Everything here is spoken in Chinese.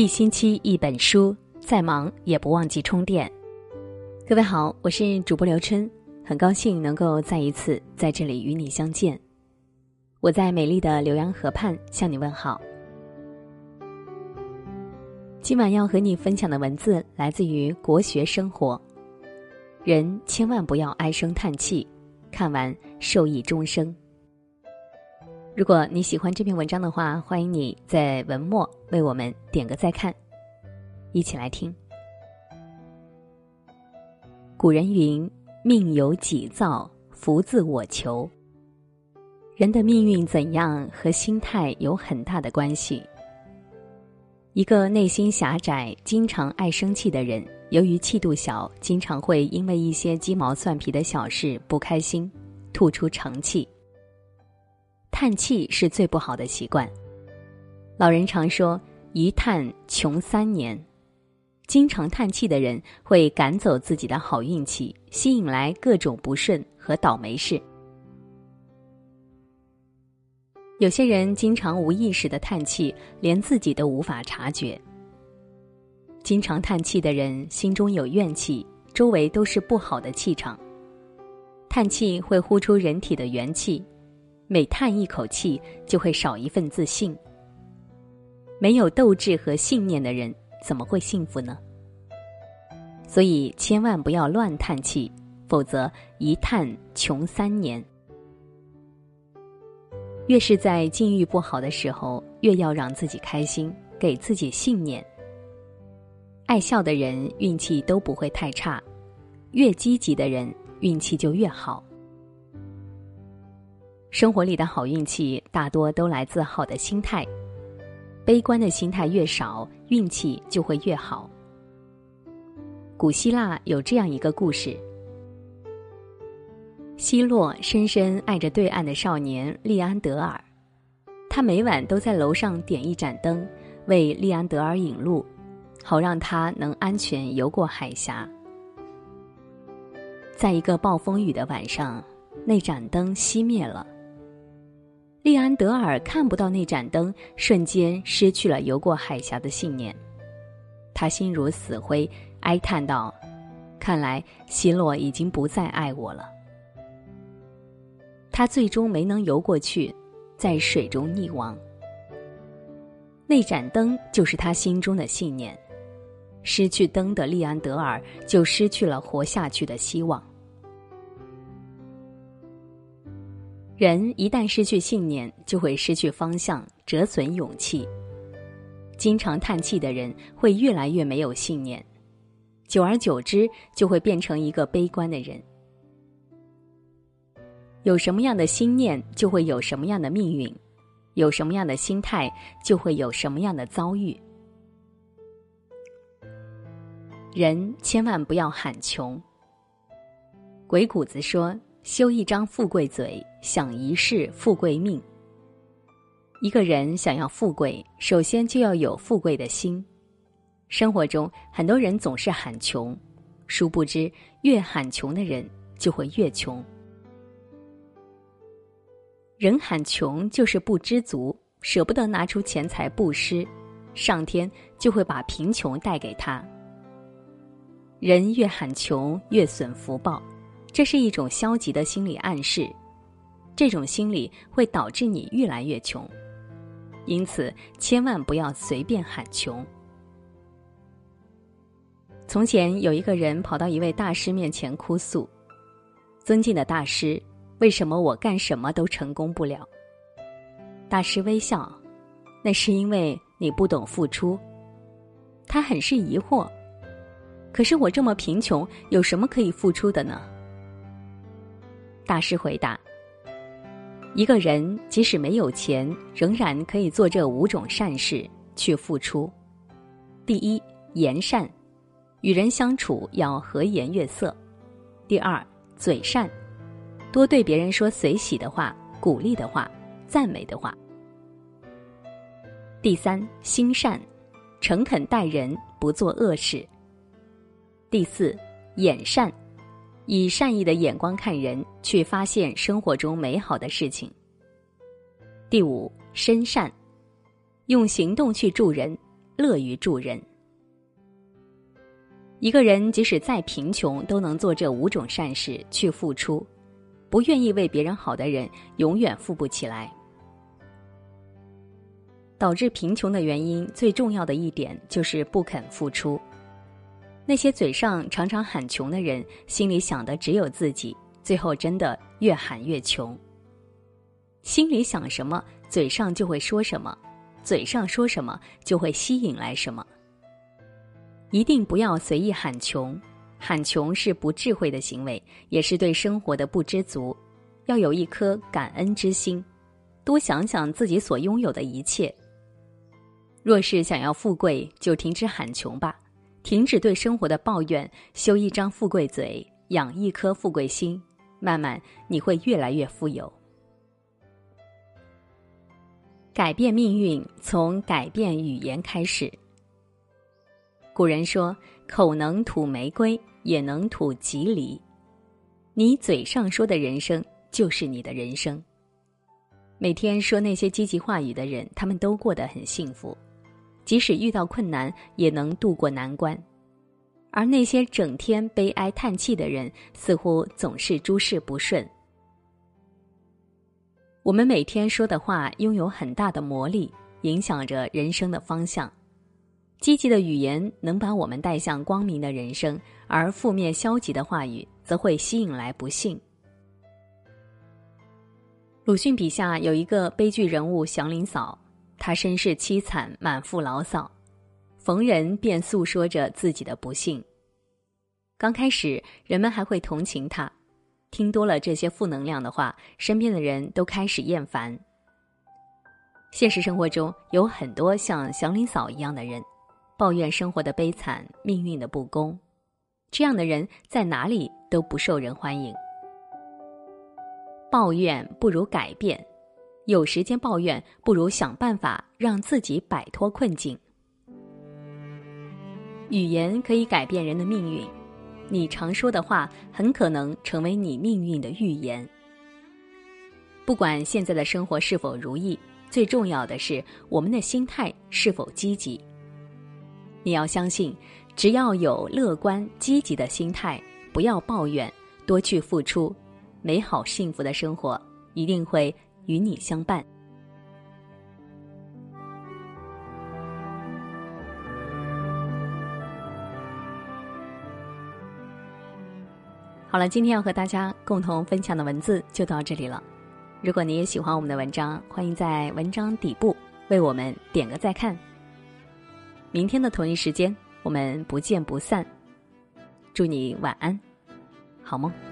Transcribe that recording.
一星期一本书，再忙也不忘记充电。各位好，我是主播刘春，很高兴能够再一次在这里与你相见。我在美丽的浏阳河畔向你问好。今晚要和你分享的文字来自于国学生活。人千万不要唉声叹气，看完受益终生。如果你喜欢这篇文章的话，欢迎你在文末为我们点个再看。一起来听。古人云：“命由己造，福自我求。”人的命运怎样和心态有很大的关系。一个内心狭窄、经常爱生气的人，由于气度小，经常会因为一些鸡毛蒜皮的小事不开心，吐出长气。叹气是最不好的习惯。老人常说：“一叹穷三年。”经常叹气的人会赶走自己的好运气，吸引来各种不顺和倒霉事。有些人经常无意识的叹气，连自己都无法察觉。经常叹气的人心中有怨气，周围都是不好的气场。叹气会呼出人体的元气。每叹一口气，就会少一份自信。没有斗志和信念的人，怎么会幸福呢？所以千万不要乱叹气，否则一叹穷三年。越是在境遇不好的时候，越要让自己开心，给自己信念。爱笑的人运气都不会太差，越积极的人运气就越好。生活里的好运气大多都来自好的心态，悲观的心态越少，运气就会越好。古希腊有这样一个故事：希洛深深爱着对岸的少年利安德尔，他每晚都在楼上点一盏灯，为利安德尔引路，好让他能安全游过海峡。在一个暴风雨的晚上，那盏灯熄灭了。利安德尔看不到那盏灯，瞬间失去了游过海峡的信念。他心如死灰，哀叹道：“看来希洛已经不再爱我了。”他最终没能游过去，在水中溺亡。那盏灯就是他心中的信念。失去灯的利安德尔，就失去了活下去的希望。人一旦失去信念，就会失去方向，折损勇气。经常叹气的人会越来越没有信念，久而久之就会变成一个悲观的人。有什么样的心念，就会有什么样的命运；有什么样的心态，就会有什么样的遭遇。人千万不要喊穷。鬼谷子说。修一张富贵嘴，享一世富贵命。一个人想要富贵，首先就要有富贵的心。生活中，很多人总是喊穷，殊不知，越喊穷的人就会越穷。人喊穷就是不知足，舍不得拿出钱财布施，上天就会把贫穷带给他。人越喊穷，越损福报。这是一种消极的心理暗示，这种心理会导致你越来越穷，因此千万不要随便喊穷。从前有一个人跑到一位大师面前哭诉：“尊敬的大师，为什么我干什么都成功不了？”大师微笑：“那是因为你不懂付出。”他很是疑惑：“可是我这么贫穷，有什么可以付出的呢？”大师回答：“一个人即使没有钱，仍然可以做这五种善事去付出。第一，言善，与人相处要和颜悦色；第二，嘴善，多对别人说随喜的话、鼓励的话、赞美的话；第三，心善，诚恳待人，不做恶事；第四，眼善。”以善意的眼光看人，去发现生活中美好的事情。第五，身善，用行动去助人，乐于助人。一个人即使再贫穷，都能做这五种善事去付出。不愿意为别人好的人，永远富不起来。导致贫穷的原因最重要的一点就是不肯付出。那些嘴上常常喊穷的人，心里想的只有自己，最后真的越喊越穷。心里想什么，嘴上就会说什么；嘴上说什么，就会吸引来什么。一定不要随意喊穷，喊穷是不智慧的行为，也是对生活的不知足。要有一颗感恩之心，多想想自己所拥有的一切。若是想要富贵，就停止喊穷吧，停止对生活的抱怨，修一张富贵嘴，养一颗富贵心，慢慢你会越来越富有。改变命运，从改变语言开始。古人说：“口能吐玫瑰，也能吐吉梨。”你嘴上说的人生，就是你的人生。每天说那些积极话语的人，他们都过得很幸福。即使遇到困难，也能度过难关；而那些整天悲哀叹气的人，似乎总是诸事不顺。我们每天说的话，拥有很大的魔力，影响着人生的方向。积极的语言能把我们带向光明的人生，而负面消极的话语则会吸引来不幸。鲁迅笔下有一个悲剧人物祥林嫂。他身世凄惨，满腹牢骚，逢人便诉说着自己的不幸。刚开始，人们还会同情他，听多了这些负能量的话，身边的人都开始厌烦。现实生活中有很多像祥林嫂一样的人，抱怨生活的悲惨、命运的不公，这样的人在哪里都不受人欢迎。抱怨不如改变。有时间抱怨，不如想办法让自己摆脱困境。语言可以改变人的命运，你常说的话很可能成为你命运的预言。不管现在的生活是否如意，最重要的是我们的心态是否积极。你要相信，只要有乐观积极的心态，不要抱怨，多去付出，美好幸福的生活一定会。与你相伴。好了，今天要和大家共同分享的文字就到这里了。如果你也喜欢我们的文章，欢迎在文章底部为我们点个再看。明天的同一时间，我们不见不散。祝你晚安，好梦。